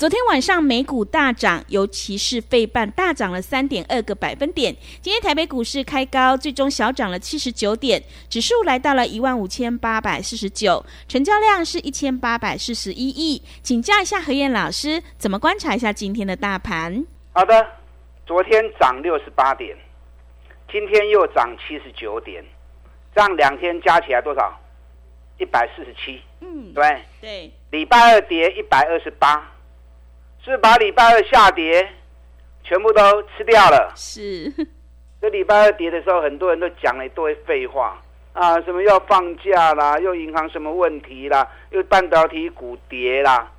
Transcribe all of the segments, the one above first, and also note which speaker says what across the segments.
Speaker 1: 昨天晚上美股大涨，尤其是费半大涨了三点二个百分点。今天台北股市开高，最终小涨了七十九点，指数来到了一万五千八百四十九，成交量是一千八百四十一亿。请教一下何燕老师，怎么观察一下今天的大盘？
Speaker 2: 好的，昨天涨六十八点，今天又涨七十九点，这样两天加起来多少？一百四十七。嗯，对
Speaker 1: 对。
Speaker 2: 礼拜二跌一百二十八。是把礼拜二下跌全部都吃掉了。
Speaker 1: 是，
Speaker 2: 这礼拜二跌的时候，很多人都讲了一堆废话啊，什么要放假啦，又银行什么问题啦，又半导体股跌啦。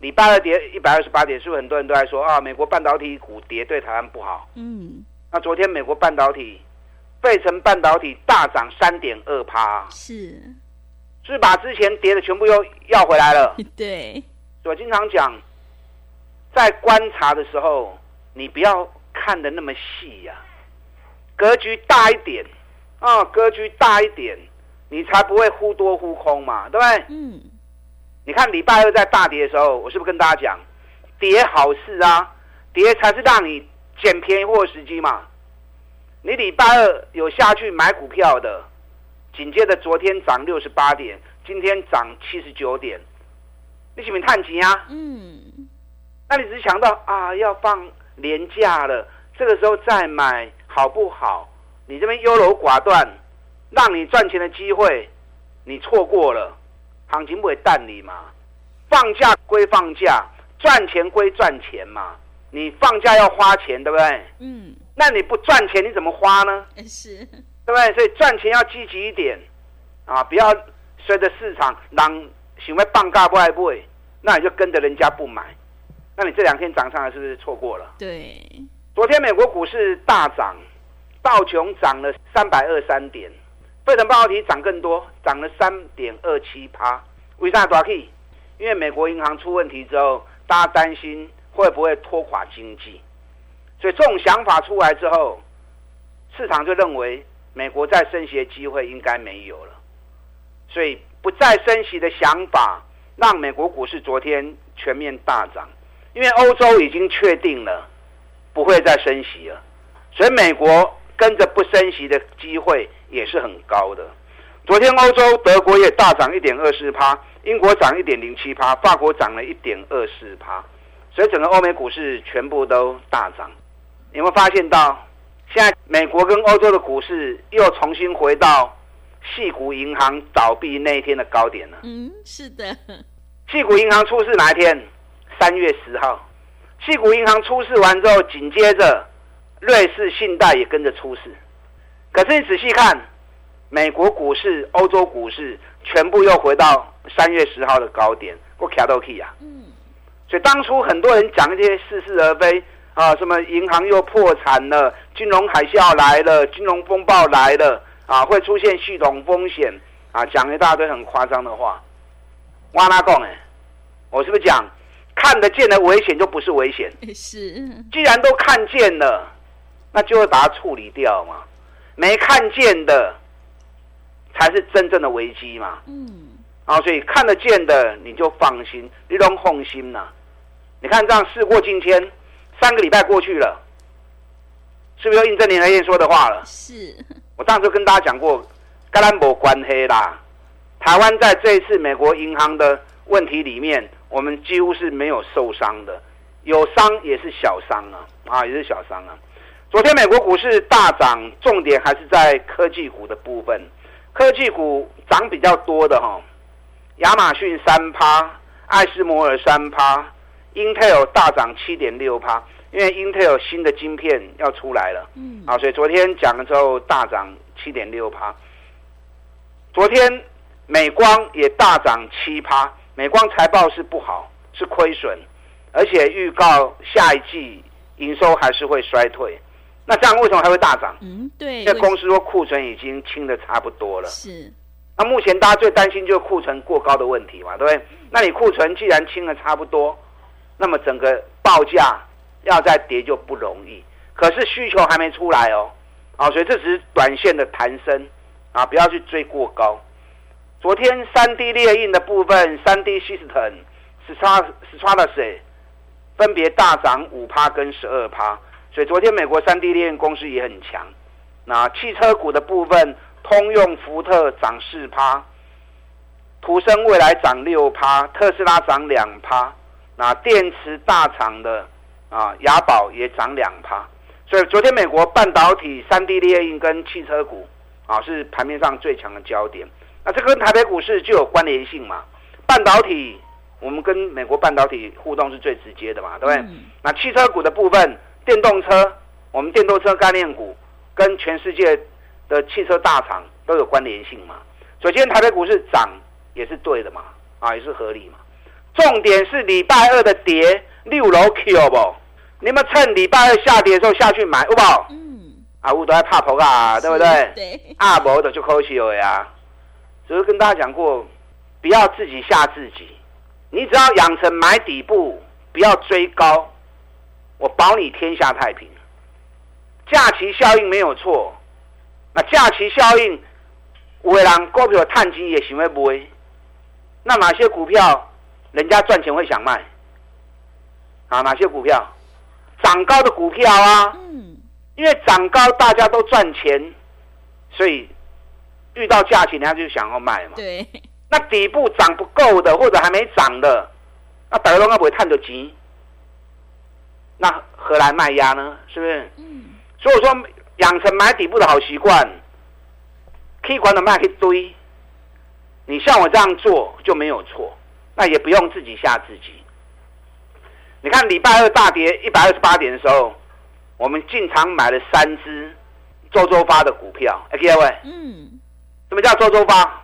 Speaker 2: 礼拜二跌一百二十八点，是不是很多人都在说啊？美国半导体股跌对台湾不好。嗯。那昨天美国半导体，费城半导体大涨三点二趴。
Speaker 1: 是。
Speaker 2: 是把之前跌的全部又要回来了。
Speaker 1: 对。
Speaker 2: 我经常讲。在观察的时候，你不要看的那么细呀，格局大一点啊，格局大一点，你才不会忽多忽空嘛，对不对？嗯。你看礼拜二在大跌的时候，我是不是跟大家讲，跌好事啊，跌才是让你捡便宜货时机嘛。你礼拜二有下去买股票的，紧接着昨天涨六十八点，今天涨七十九点，你是不是探急啊？嗯。那你只是想到啊，要放年假了，这个时候再买好不好？你这边优柔寡断，让你赚钱的机会，你错过了，行情不会淡你嘛？放假归放假，赚钱归赚钱嘛。你放假要花钱，对不对？嗯。那你不赚钱，你怎么花呢？
Speaker 1: 是，
Speaker 2: 对不对？所以赚钱要积极一点啊，不要随着市场让行为放假不爱买，那你就跟着人家不买。那你这两天涨上来是不是错过了？
Speaker 1: 对，
Speaker 2: 昨天美国股市大涨，道琼涨了三百二三点，费城半导体涨更多，涨了三点二七趴。为啥大 K？因为美国银行出问题之后，大家担心会不会拖垮经济，所以这种想法出来之后，市场就认为美国再升息的机会应该没有了，所以不再升息的想法让美国股市昨天全面大涨。因为欧洲已经确定了不会再升息了，所以美国跟着不升息的机会也是很高的。昨天欧洲德国也大涨一点二四趴，英国涨一点零七趴，法国涨了一点二四趴，所以整个欧美股市全部都大涨。有没有发现到，现在美国跟欧洲的股市又重新回到细股银行倒闭那一天的高点了？
Speaker 1: 嗯，是的。
Speaker 2: 细股银行出事哪一天？三月十号，西谷银行出事完之后，紧接着瑞士信贷也跟着出事。可是你仔细看，美国股市、欧洲股市全部又回到三月十号的高点，我卡到去啊。嗯。所以当初很多人讲一些似是而非啊，什么银行又破产了，金融海啸来了，金融风暴来了啊，会出现系统风险啊，讲一大堆很夸张的话。哇拉讲哎，我是不是讲？看得见的危险就不是危险，
Speaker 1: 是。
Speaker 2: 既然都看见了，那就会把它处理掉嘛。没看见的才是真正的危机嘛。嗯。啊，所以看得见的你就放心，你都放心呐。你看这样事过境迁，三个礼拜过去了，是不是又印证林来燕说的话了？
Speaker 1: 是。
Speaker 2: 我当时跟大家讲过，跟咱没关系啦。台湾在这一次美国银行的问题里面。我们几乎是没有受伤的，有伤也是小伤啊，啊，也是小伤啊。昨天美国股市大涨，重点还是在科技股的部分。科技股涨比较多的哈，亚马逊三趴，艾斯摩尔三趴，Intel 大涨七点六趴，因为 Intel 新的晶片要出来了，嗯，啊，所以昨天讲了之后大涨七点六趴。昨天美光也大涨七趴，美光财报是不好，是亏损，而且预告下一季营收还是会衰退。那这样为什么还会大涨？
Speaker 1: 嗯，对，
Speaker 2: 因为公司说库存已经清的差不多了。
Speaker 1: 是。
Speaker 2: 那目前大家最担心就是库存过高的问题嘛，对不对？那你库存既然清的差不多，那么整个报价要再跌就不容易。可是需求还没出来哦，啊，所以这只是短线的弹升啊，不要去追过高。昨天三 D 列印的部分，三 D System、s t r a s t r a t a 分别大涨五趴跟十二趴。所以昨天美国三 D 列印公司也很强，那汽车股的部分，通用、福特涨四趴，图生未来涨六趴，特斯拉涨两趴，那电池大厂的啊雅宝也涨两趴。所以昨天美国半导体、三 D 列印跟汽车股啊是盘面上最强的焦点。那这跟台北股市就有关联性嘛？半导体我们跟美国半导体互动是最直接的嘛，对不对？那汽车股的部分。电动车，我们电动车概念股跟全世界的汽车大厂都有关联性嘛？所以今天台北股市涨也是对的嘛，啊也是合理嘛。重点是礼拜二的跌六楼 Q 不？你们趁礼拜二下跌的时候下去买，好不好？嗯。啊，我都在怕头啊，对不对？
Speaker 1: 对。
Speaker 2: 啊，无的就可惜了呀。只是跟大家讲过，不要自己吓自己，你只要养成买底部，不要追高。我保你天下太平，假期效应没有错。那假期效应，有的人股票探金也行会不会？那哪些股票人家赚钱会想卖？啊，哪些股票？涨高的股票啊。嗯。因为涨高大家都赚钱，所以遇到假期人家就想要卖嘛。
Speaker 1: 对。
Speaker 2: 那底部涨不够的，或者还没涨的，那大家都不会探着急。那何来卖压呢？是不是？嗯。所以我说，养成买底部的好习惯，可以管的卖一堆。你像我这样做就没有错，那也不用自己吓自己。你看礼拜二大跌一百二十八点的时候，我们进场买了三只周周发的股票。哎，各位，嗯，什么叫周周发？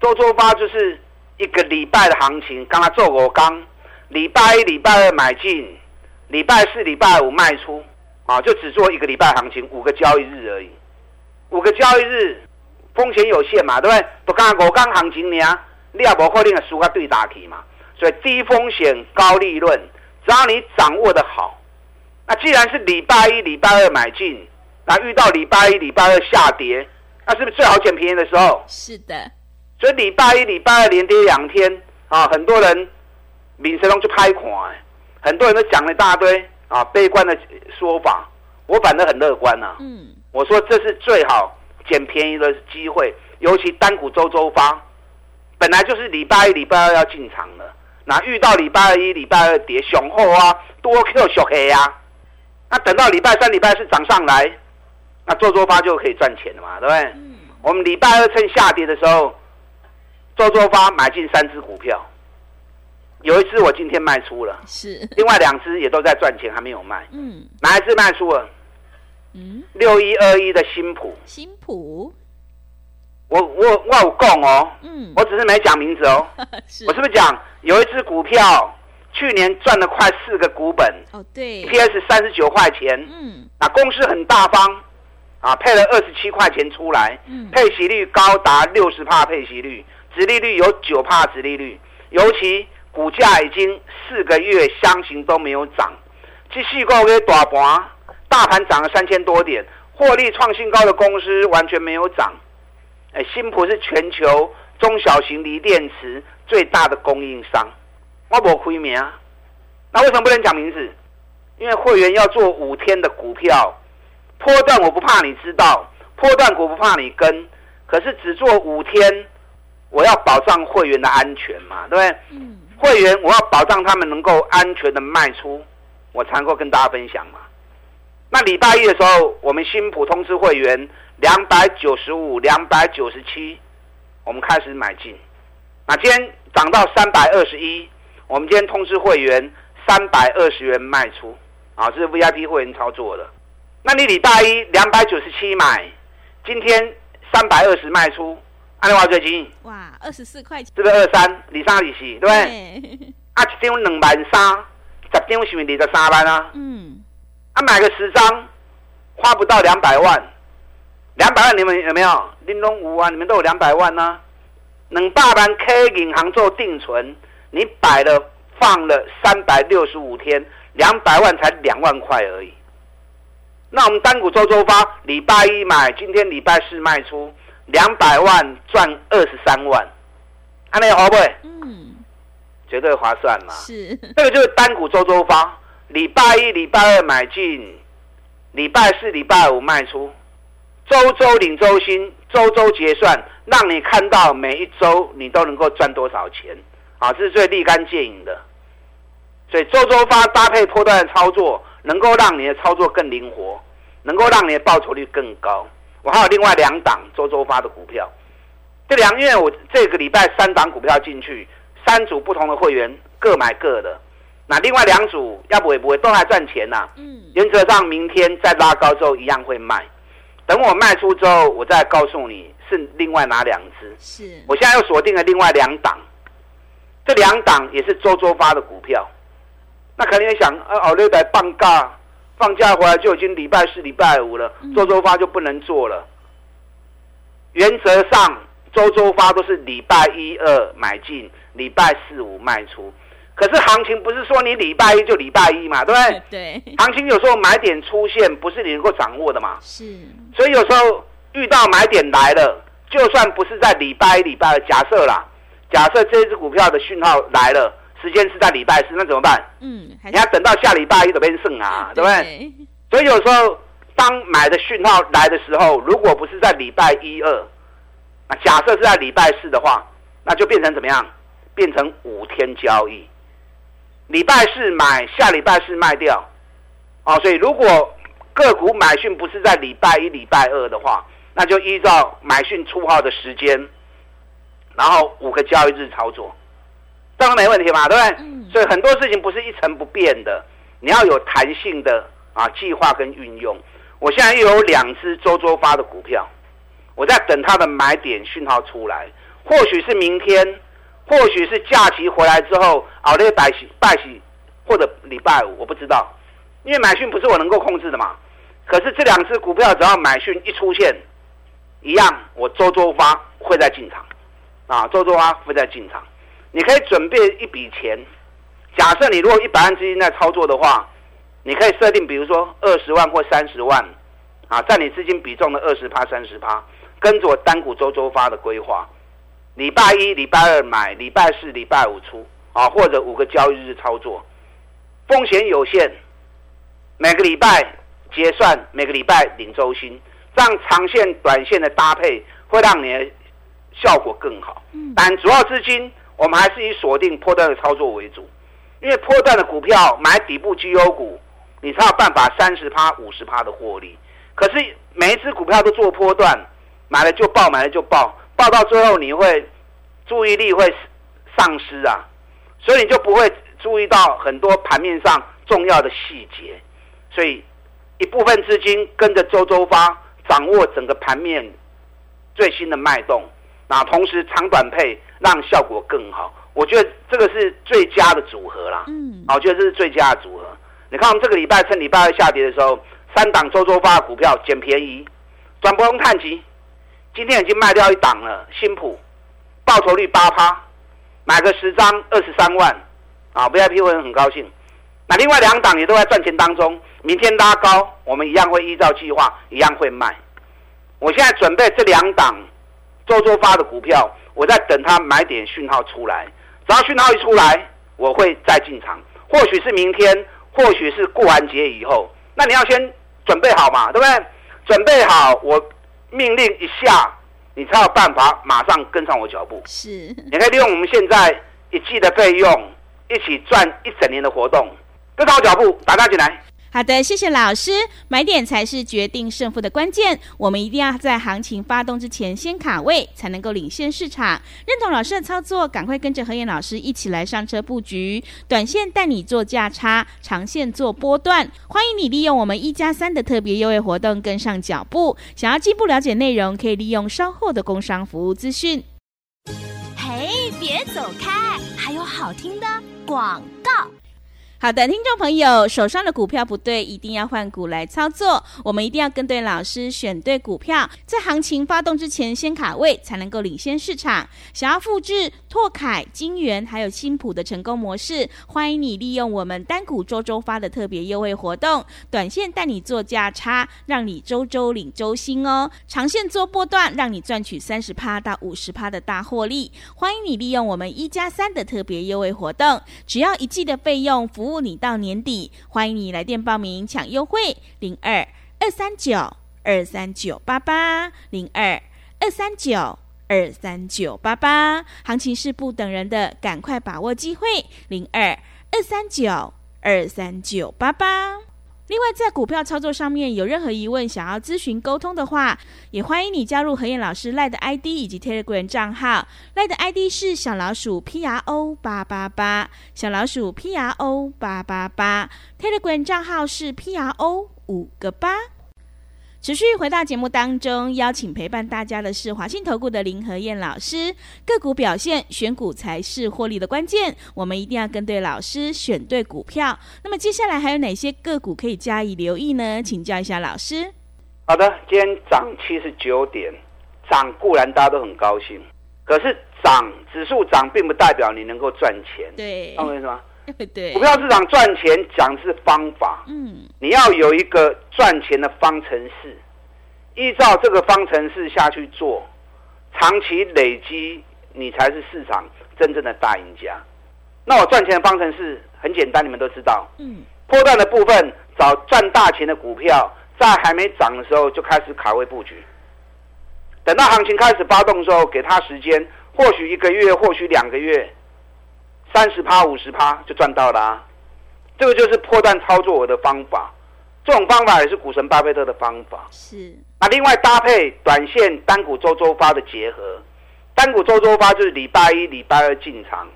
Speaker 2: 周周发就是一个礼拜的行情，刚刚做过刚，礼拜一、礼拜二买进。礼拜四、礼拜五卖出，啊，就只做一个礼拜行情，五个交易日而已。五个交易日，风险有限嘛，对不对？不干五刚行情呢，你也不可能输个对打去嘛。所以低风险高利润，只要你掌握的好，那既然是礼拜一、礼拜二买进，那遇到礼拜一、礼拜二下跌，那是不是最好捡便宜的时候？
Speaker 1: 是的。
Speaker 2: 所以礼拜一、礼拜二连跌两天，啊，很多人闽神龙就拍款。很多人都讲了一大堆啊，悲观的说法，我反正很乐观呐。嗯，我说这是最好捡便宜的机会，尤其单股周周发，本来就是礼拜一、礼拜二要进场的，那遇到礼拜一、礼拜二跌雄厚啊，多 Q 小黑啊，那等到礼拜三、礼拜四涨上来，那做做发就可以赚钱了嘛，对不对？嗯，我们礼拜二趁下跌的时候，做做发买进三只股票。有一只我今天卖出了，
Speaker 1: 是
Speaker 2: 另外两只也都在赚钱，还没有卖。嗯，哪一只卖出了？嗯，六一二一的新普。
Speaker 1: 新普，
Speaker 2: 我我我有供哦，嗯，我只是没讲名字哦。我是不是讲有一只股票去年赚了快四个股本？
Speaker 1: 哦，对
Speaker 2: ，PS 三十九块钱。嗯，那公司很大方啊，配了二十七块钱出来，嗯，配息率高达六十帕配息率，殖利率有九帕殖利率，尤其。股价已经四个月箱型都没有涨，继续高给大盘，大盘涨了三千多点，获利创新高的公司完全没有涨。哎，新普是全球中小型锂电池最大的供应商，我不亏名啊。那为什么不能讲名字？因为会员要做五天的股票，波段我不怕你知道，波段股不怕你跟，可是只做五天，我要保障会员的安全嘛，对不对？嗯。会员，我要保障他们能够安全的卖出，我才能够跟大家分享嘛。那礼拜一的时候，我们新普通知会员两百九十五、两百九十七，我们开始买进。那今天涨到三百二十一，我们今天通知会员三百二十元卖出，啊，这是 VIP 会员操作的。那你礼拜一两百九十七买，今天三百二十卖出，安利华最近
Speaker 1: 哇，二十四块钱，
Speaker 2: 这个二三李三李四，对不对？
Speaker 1: 对，
Speaker 2: 啊，一张两万三，十张是不是二十三万啊？
Speaker 1: 嗯，
Speaker 2: 啊，买个十张，花不到两百万，两百万你们有没有？玲珑五啊，你们都有两百万呢、两百万 K 银行做定存，你摆了放了三百六十五天，两百万才两万块而已。那我们单股周周发，礼拜一买，今天礼拜四卖出，两百万赚二十三万，安利好不好？
Speaker 1: 嗯，
Speaker 2: 绝对划算嘛。
Speaker 1: 是，
Speaker 2: 这个就是单股周周发，礼拜一、礼拜二买进，礼拜四、礼拜五卖出，周周领周薪，周周结算，让你看到每一周你都能够赚多少钱啊！这是最立竿见影的。所以周周发搭配波段的操作，能够让你的操作更灵活，能够让你的报酬率更高。我还有另外两档周周发的股票，这两因为我这个礼拜三档股票进去，三组不同的会员各买各的，那另外两组要不也不会都还赚钱呐、
Speaker 1: 嗯，
Speaker 2: 原则上明天再拉高之后一样会卖，等我卖出之后，我再告诉你是另外哪两只。
Speaker 1: 是，
Speaker 2: 我现在又锁定了另外两档，这两档也是周周发的股票。那可能也想，呃，奥利来放假，放假回来就已经礼拜四、礼拜五了，周周发就不能做了。原则上，周周发都是礼拜一二买进，礼拜四五卖出。可是行情不是说你礼拜一就礼拜一嘛，对不对？
Speaker 1: 对，
Speaker 2: 行情有时候买点出现，不是你能够掌握的嘛。
Speaker 1: 是，
Speaker 2: 所以有时候遇到买点来了，就算不是在礼拜一、礼拜二，假设啦，假设这只股票的讯号来了，时间是在礼拜四，那怎么办？
Speaker 1: 嗯，
Speaker 2: 你要等到下礼拜一这边剩啊，对不对？所以有时候当买的讯号来的时候，如果不是在礼拜一二，那假设是在礼拜四的话，那就变成怎么样？变成五天交易，礼拜四买，下礼拜四卖掉。哦，所以如果个股买讯不是在礼拜一、礼拜二的话，那就依照买讯出号的时间，然后五个交易日操作，这样没问题嘛？对不对？
Speaker 1: 嗯
Speaker 2: 所以很多事情不是一成不变的，你要有弹性的啊计划跟运用。我现在又有两只周周发的股票，我在等它的买点讯号出来，或许是明天，或许是假期回来之后，熬夜拜喜拜喜，或者礼拜五，我不知道，因为买讯不是我能够控制的嘛。可是这两只股票只要买讯一出现，一样我周周发会在进场，啊，周周发会在进场。你可以准备一笔钱，假设你如果一百万资金在操作的话，你可以设定，比如说二十万或三十万，啊，占你资金比重的二十趴、三十趴，跟着我单股周周发的规划，礼拜一、礼拜二买，礼拜四、礼拜五出，啊，或者五个交易日操作，风险有限，每个礼拜结算，每个礼拜领周薪，这样长线、短线的搭配会让你的效果更好。
Speaker 1: 嗯，
Speaker 2: 但主要资金我们还是以锁定波段的操作为主，因为波段的股票买底部绩优股，你才有办法三十趴、五十趴的获利。可是每一只股票都做波段，买了就爆，买了就爆，爆到最后你会注意力会丧失啊，所以你就不会注意到很多盘面上重要的细节。所以一部分资金跟着周周发，掌握整个盘面最新的脉动。那同时长短配让效果更好，我觉得这个是最佳的组合啦。
Speaker 1: 嗯，
Speaker 2: 啊，我觉得这是最佳的组合。你看我们这个礼拜趁礼拜二下跌的时候，三档周周发的股票捡便宜，转不用探级，今天已经卖掉一档了，新普报酬率八趴，买个十张二十三万，啊，VIP 会很高兴。那另外两档也都在赚钱当中，明天拉高，我们一样会依照计划，一样会卖。我现在准备这两档周周发的股票，我在等它买点讯号出来，只要讯号一出来，我会再进场。或许是明天，或许是过完节以后，那你要先准备好嘛，对不对？准备好，我命令一下，你才有办法马上跟上我脚步。
Speaker 1: 是，
Speaker 2: 你可以利用我们现在一季的费用，一起赚一整年的活动，跟上我脚步，打单进来。
Speaker 1: 好的，谢谢老师。买点才是决定胜负的关键，我们一定要在行情发动之前先卡位，才能够领先市场。认同老师的操作，赶快跟着何燕老师一起来上车布局，短线带你做价差，长线做波段。欢迎你利用我们一加三的特别优惠活动跟上脚步。想要进一步了解内容，可以利用稍后的工商服务资讯。
Speaker 3: 嘿，别走开，还有好听的广告。
Speaker 1: 好的，听众朋友，手上的股票不对，一定要换股来操作。我们一定要跟对老师，选对股票，在行情发动之前先卡位，才能够领先市场。想要复制拓凯、金元还有新普的成功模式，欢迎你利用我们单股周周发的特别优惠活动，短线带你做价差，让你周周领周薪哦；长线做波段，让你赚取三十趴到五十趴的大获利。欢迎你利用我们一加三的特别优惠活动，只要一季的费用服务。你到年底，欢迎你来电报名抢优惠，零二二三九二三九八八零二二三九二三九八八，行情是不等人的，赶快把握机会，零二二三九二三九八八。另外，在股票操作上面有任何疑问，想要咨询沟通的话，也欢迎你加入何燕老师赖的 ID 以及 Telegram 账号。赖的 ID 是小老鼠 P R O 八八八，小老鼠 P R O 八八八。Telegram 账号是 P R O 五个八。持续回到节目当中，邀请陪伴大家的是华信投顾的林和燕老师。个股表现，选股才是获利的关键。我们一定要跟对老师，选对股票。那么接下来还有哪些个股可以加以留意呢？请教一下老师。
Speaker 2: 好的，今天涨七十九点，涨固然大家都很高兴，可是涨指数涨并不代表你能够赚钱。
Speaker 1: 对，
Speaker 2: 懂我意思吗？
Speaker 1: 对，
Speaker 2: 股票市场赚钱讲是方法，嗯，你要有一个赚钱的方程式，依照这个方程式下去做，长期累积，你才是市场真正的大赢家。那我赚钱的方程式很简单，你们都知道，嗯，破断的部分找赚大钱的股票，在还没涨的时候就开始卡位布局，等到行情开始发动的时候，给他时间，或许一个月，或许两个月。三十趴、五十趴就赚到了，这个就是破断操作我的方法。这种方法也是股神巴菲特的方法。
Speaker 1: 是。
Speaker 2: 那另外搭配短线单股周周发的结合，单股周周发就是礼拜一、礼拜二进场，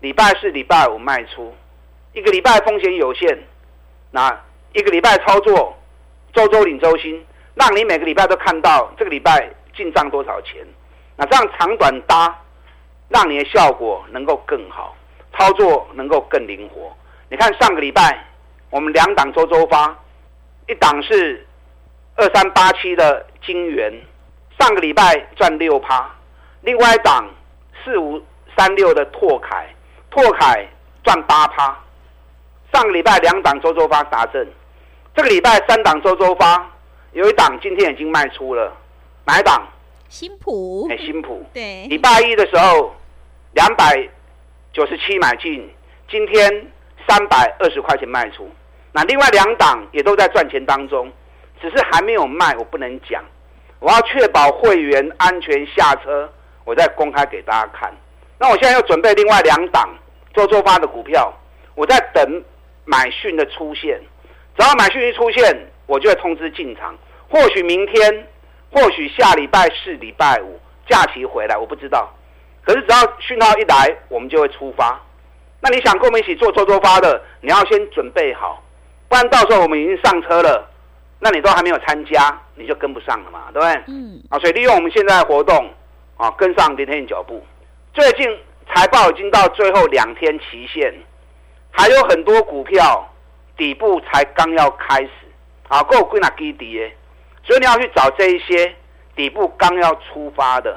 Speaker 2: 礼拜四、礼拜五卖出，一个礼拜风险有限，那一个礼拜操作，周周领周薪，让你每个礼拜都看到这个礼拜进账多少钱。那这样长短搭。让你的效果能够更好，操作能够更灵活。你看上个礼拜我们两档周周发，一档是二三八七的金元，上个礼拜赚六趴；另外一档四五三六的拓凯，拓凯赚八趴。上个礼拜两档周周发达阵，这个礼拜三档周周发，有一档今天已经卖出了，哪一档？
Speaker 1: 新普，
Speaker 2: 哎，新普，
Speaker 1: 对，
Speaker 2: 礼拜一的时候，两百九十七买进，今天三百二十块钱卖出。那另外两档也都在赚钱当中，只是还没有卖，我不能讲。我要确保会员安全下车，我再公开给大家看。那我现在要准备另外两档做做发的股票，我在等买讯的出现。只要买讯一出现，我就会通知进场。或许明天。或许下礼拜四、礼拜五假期回来，我不知道。可是只要讯号一来，我们就会出发。那你想跟我们一起做周周发的，你要先准备好，不然到时候我们已经上车了，那你都还没有参加，你就跟不上了嘛，对不对？嗯。啊，所以利用我们现在活动啊，跟上林天的脚步。最近财报已经到最后两天期限，还有很多股票底部才刚要开始啊，够归纳基底耶。所以你要去找这一些底部刚要出发的，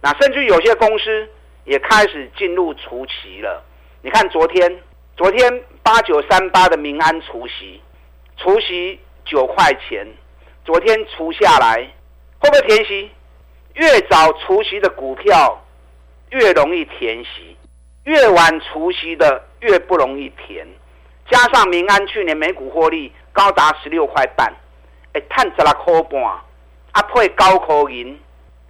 Speaker 2: 那甚至有些公司也开始进入除息了。你看昨天，昨天八九三八的民安除息，除息九块钱，昨天除下来会不会填息？越早除息的股票越容易填息，越晚除息的越不容易填。加上民安去年每股获利高达十六块半。探十六块半，啊配九口银，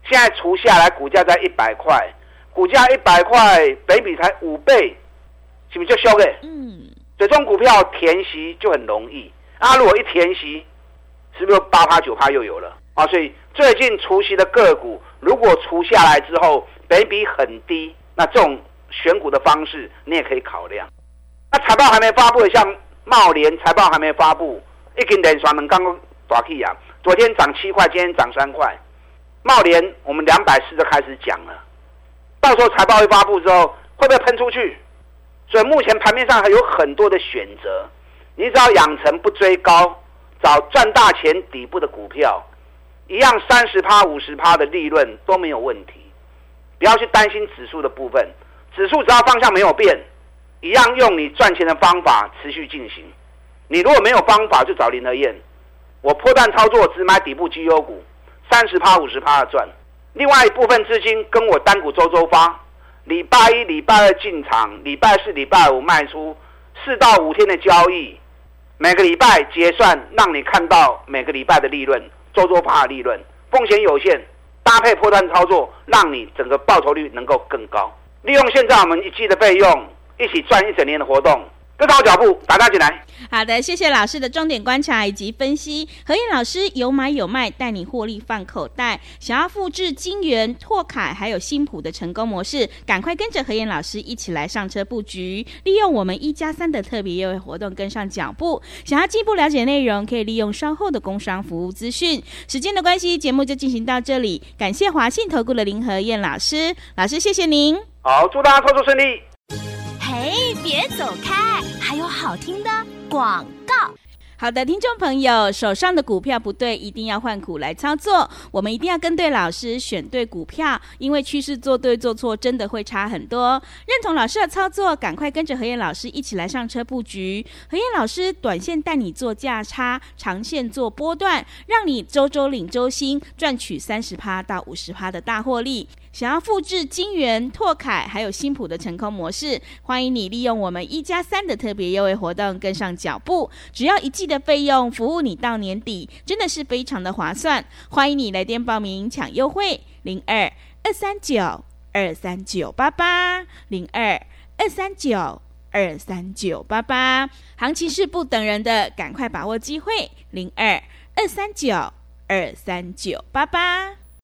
Speaker 2: 现在除下来股价在一百块，股价一百块，北比才五倍，是不是就修的？嗯，这种股票填息就很容易。啊，如果一填息，是不是八趴九趴又有了啊？所以最近除息的个股，如果除下来之后，北比很低，那这种选股的方式你也可以考量。那财报还没发布的，像茂联财报还没发布，一根连双能刚刚大起啊，昨天涨七块，今天涨三块。茂联我们两百四就开始讲了，到时候财报一发布之后，会不会喷出去？所以目前盘面上还有很多的选择，你只要养成不追高，找赚大钱底部的股票，一样三十趴、五十趴的利润都没有问题。不要去担心指数的部分，指数只要方向没有变，一样用你赚钱的方法持续进行。你如果没有方法，就找林德燕。我破断操作，只买底部绩优股，三十趴、五十趴的赚。另外一部分资金跟我单股周周发。礼拜一、礼拜二进场，礼拜四、礼拜五卖出，四到五天的交易，每个礼拜结算，让你看到每个礼拜的利润，周周发的利润，风险有限，搭配破断操作，让你整个报酬率能够更高。利用现在我们一季的费用，一起赚一整年的活动。跟上我脚步，打家进来。
Speaker 1: 好的，谢谢老师的重点观察以及分析。何燕老师有买有卖，带你获利放口袋。想要复制金元、拓凯还有新普的成功模式，赶快跟着何燕老师一起来上车布局，利用我们一加三的特别优惠活动跟上脚步。想要进一步了解内容，可以利用稍后的工商服务资讯。时间的关系，节目就进行到这里。感谢华信投顾的林何燕老师，老师谢谢您。
Speaker 2: 好，祝大家操作顺利。
Speaker 3: 嘿，别走开！好听的广告。
Speaker 1: 好的，听众朋友，手上的股票不对，一定要换股来操作。我们一定要跟对老师，选对股票，因为趋势做对做错真的会差很多。认同老师的操作，赶快跟着何燕老师一起来上车布局。何燕老师短线带你做价差，长线做波段，让你周周领周薪，赚取三十趴到五十趴的大获利。想要复制金源、拓凯还有新普的成功模式，欢迎你利用我们一加三的特别优惠活动跟上脚步。只要一季的费用，服务你到年底，真的是非常的划算。欢迎你来电报名抢优惠，零二二三九二三九八八零二二三九二三九八八。行情是不等人的，赶快把握机会，零二二三九二三九八八。